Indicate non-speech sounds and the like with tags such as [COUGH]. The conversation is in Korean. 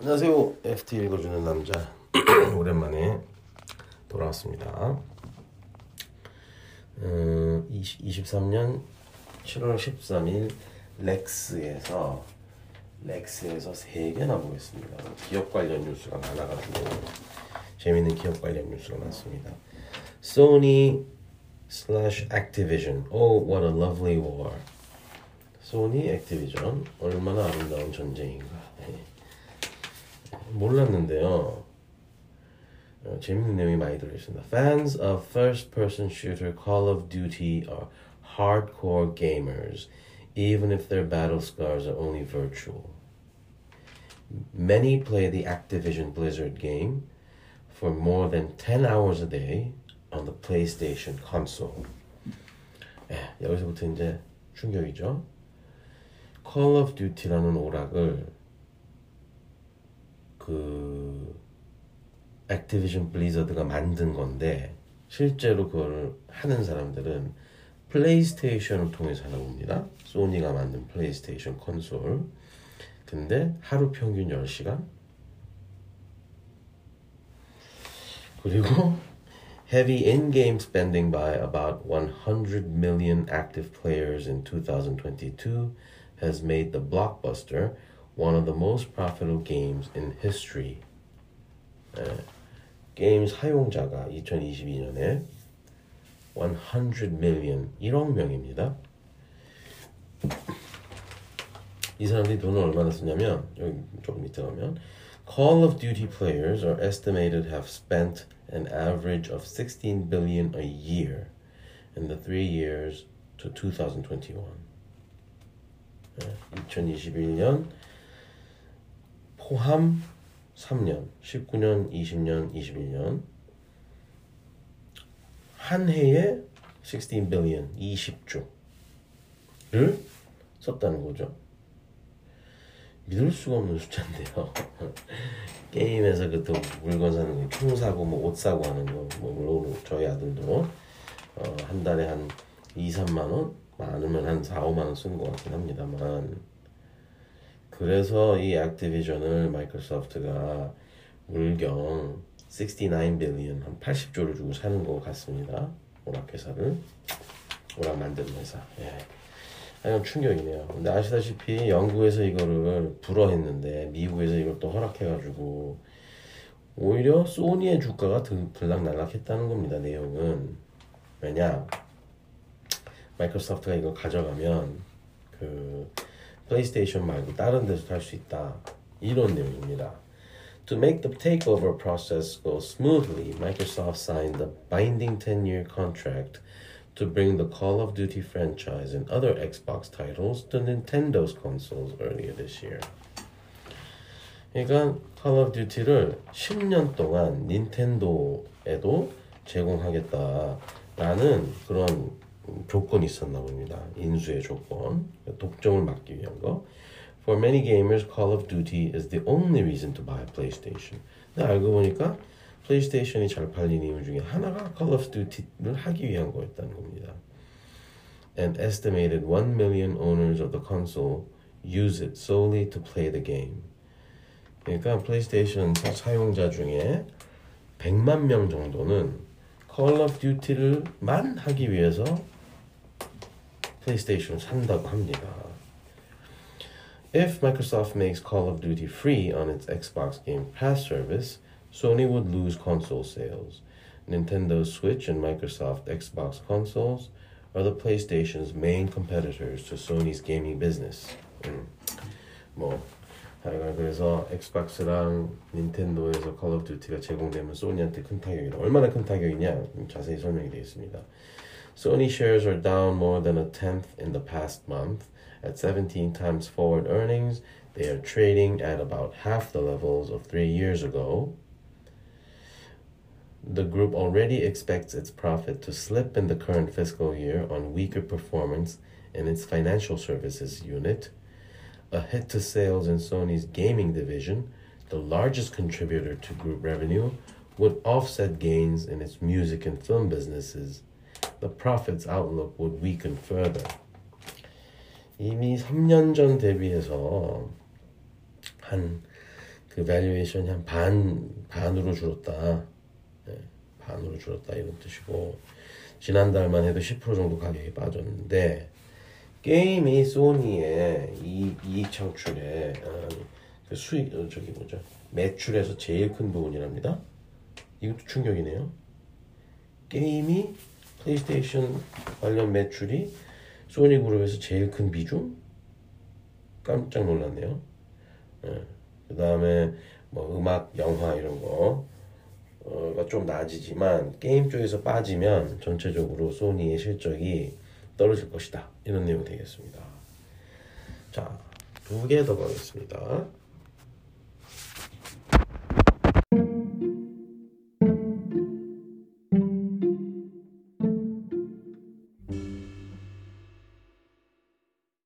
안녕하세요. FT 읽어주는 남자 [CLEARS THROAT] 오랜만에 돌아왔습니다. 음, 20, 23년 7월 13일 렉스에서 렉스에서 3개나 보겠습니다. 기업 관련 뉴스가 많아가지고 재밌는 기업 관련 뉴스가 많습니다. Sony slash Activision. Oh, what a lovely war. 소니, 액티비전 얼마나 아름다운 전쟁인가. 네. 몰랐는데요. 어, 재밌는 내용이 많이 들어있습니다. Fans of first-person shooter Call of Duty are hardcore gamers, even if their battle scars are only virtual. Many play the Activision Blizzard game for more than 10 hours a day on the PlayStation console. 예, 여기서부터 이제 충격이죠. Call of Duty라는 오락을 액티비전 블리저드가 만든 건데 실제로 그걸 하는 사람들은 플레이스테이션을 통해서 하나 봅니다. 소니가 만든 플레이스테이션 콘솔. 근데 하루 평균 10시간. 그리고 heavy in-game spending by about 100 million active players in 2022 has made the blockbuster one of the most profitable games in history. 예, 게임 사용자가 2022년에 100 million, 1억 명입니다. 이 사람들이 돈을 얼마나 쓰냐면 여기 조금 밑에 가면 Call of Duty players are estimated have spent an average of 16 billion a year in the three years to 2021. 2021년 포함 3년, 19년, 20년, 21년 한 해에 16 billion, 20조를 썼다는 거죠. 믿을 수가 없는 숫자인데요. [LAUGHS] 게임에서 그또 물건 사는 거, 총 사고 뭐 옷 사고 하는 거, 뭐 물론 저희 아들도 어, 한 달에 한 2, 3만 원, 많으면 한 4, 5만 원 쓰는 것 같긴 합니다만 그래서 이 액티비전을 마이크로소프트가 물경 69 빌리언 한 80조를 주고 사는 것 같습니다. 오락 회사를 오락 만드는 회사. 예. 아니 충격이네요. 근데 아시다시피 영국에서 이거를 불허했는데 미국에서 이걸 또 허락해가지고 오히려 소니의 주가가 들락날락했다는 겁니다. 내용은 왜냐 마이크로소프트가 이걸 가져가면 그 플레이스테이션 말고 다른 데서 할수 있다 이런 내용입니다. To make the takeover process go smoothly, Microsoft signed a binding 10-year contract to bring the Call of Duty franchise and other Xbox titles to Nintendo's consoles earlier this year. 그러니까 Call of Duty를 10년 동안 닌텐도에도 제공하겠다라는 그런 조건이 있었나 봅니다. 인수의 조건, 독점을 막기 위한 거. For many gamers, Call of Duty is the only reason to buy a PlayStation. 근데 알고 보니까 플레이스테이션이 잘 팔린 이유 중에 하나가 Call of Duty를 하기 위한 거였다는 겁니다. An estimated 1 million owners of the console use it solely to play the game. 그러니까 플레이스테이션 사용자 중에 100만 명 정도는 Call of Duty를만 하기 위해서 플레이스테이션을 산다고 합니다. If Microsoft makes Call of Duty free on its Xbox Game Pass service, Sony would lose console sales. Nintendo Switch and Microsoft Xbox consoles are the PlayStation's main competitors to Sony's gaming business. 음, 뭐 하여간 그래서 엑스박스랑 닌텐도에서 Call of Duty가 제공되면 소니한테 큰 타격이다. 얼마나 큰 타격이냐 자세히 설명이 되어 있습니다. Sony shares are down more than a tenth in the past month. At 17 times forward earnings, they are trading at about half the levels of three years ago. The group already expects its profit to slip in the current fiscal year on weaker performance in its financial services unit. A hit to sales in Sony's gaming division, the largest contributor to group revenue, would offset gains in its music and film businesses. The profits outlook would weaken further. 이미 3년 전 대비해서 한 그 valuation이 한 반 반으로 줄었다. 예, 반으로 줄었다 이런 뜻이고 지난달만 해도 10% 정도 가격이 빠졌는데 게임이 소니의 이, 이익 창출에 어, 그 수익 어, 저기 뭐죠 매출에서 제일 큰 부분이랍니다. 이것도 충격이네요. 게임이 플레이스테이션 관련 매출이 소니 그룹에서 제일 큰 비중? 깜짝 놀랐네요. 그 다음에 뭐 음악, 영화 이런 거가 좀 낮이지만 게임 쪽에서 빠지면 전체적으로 소니의 실적이 떨어질 것이다. 이런 내용 되겠습니다. 자, 두 개 더 가겠습니다.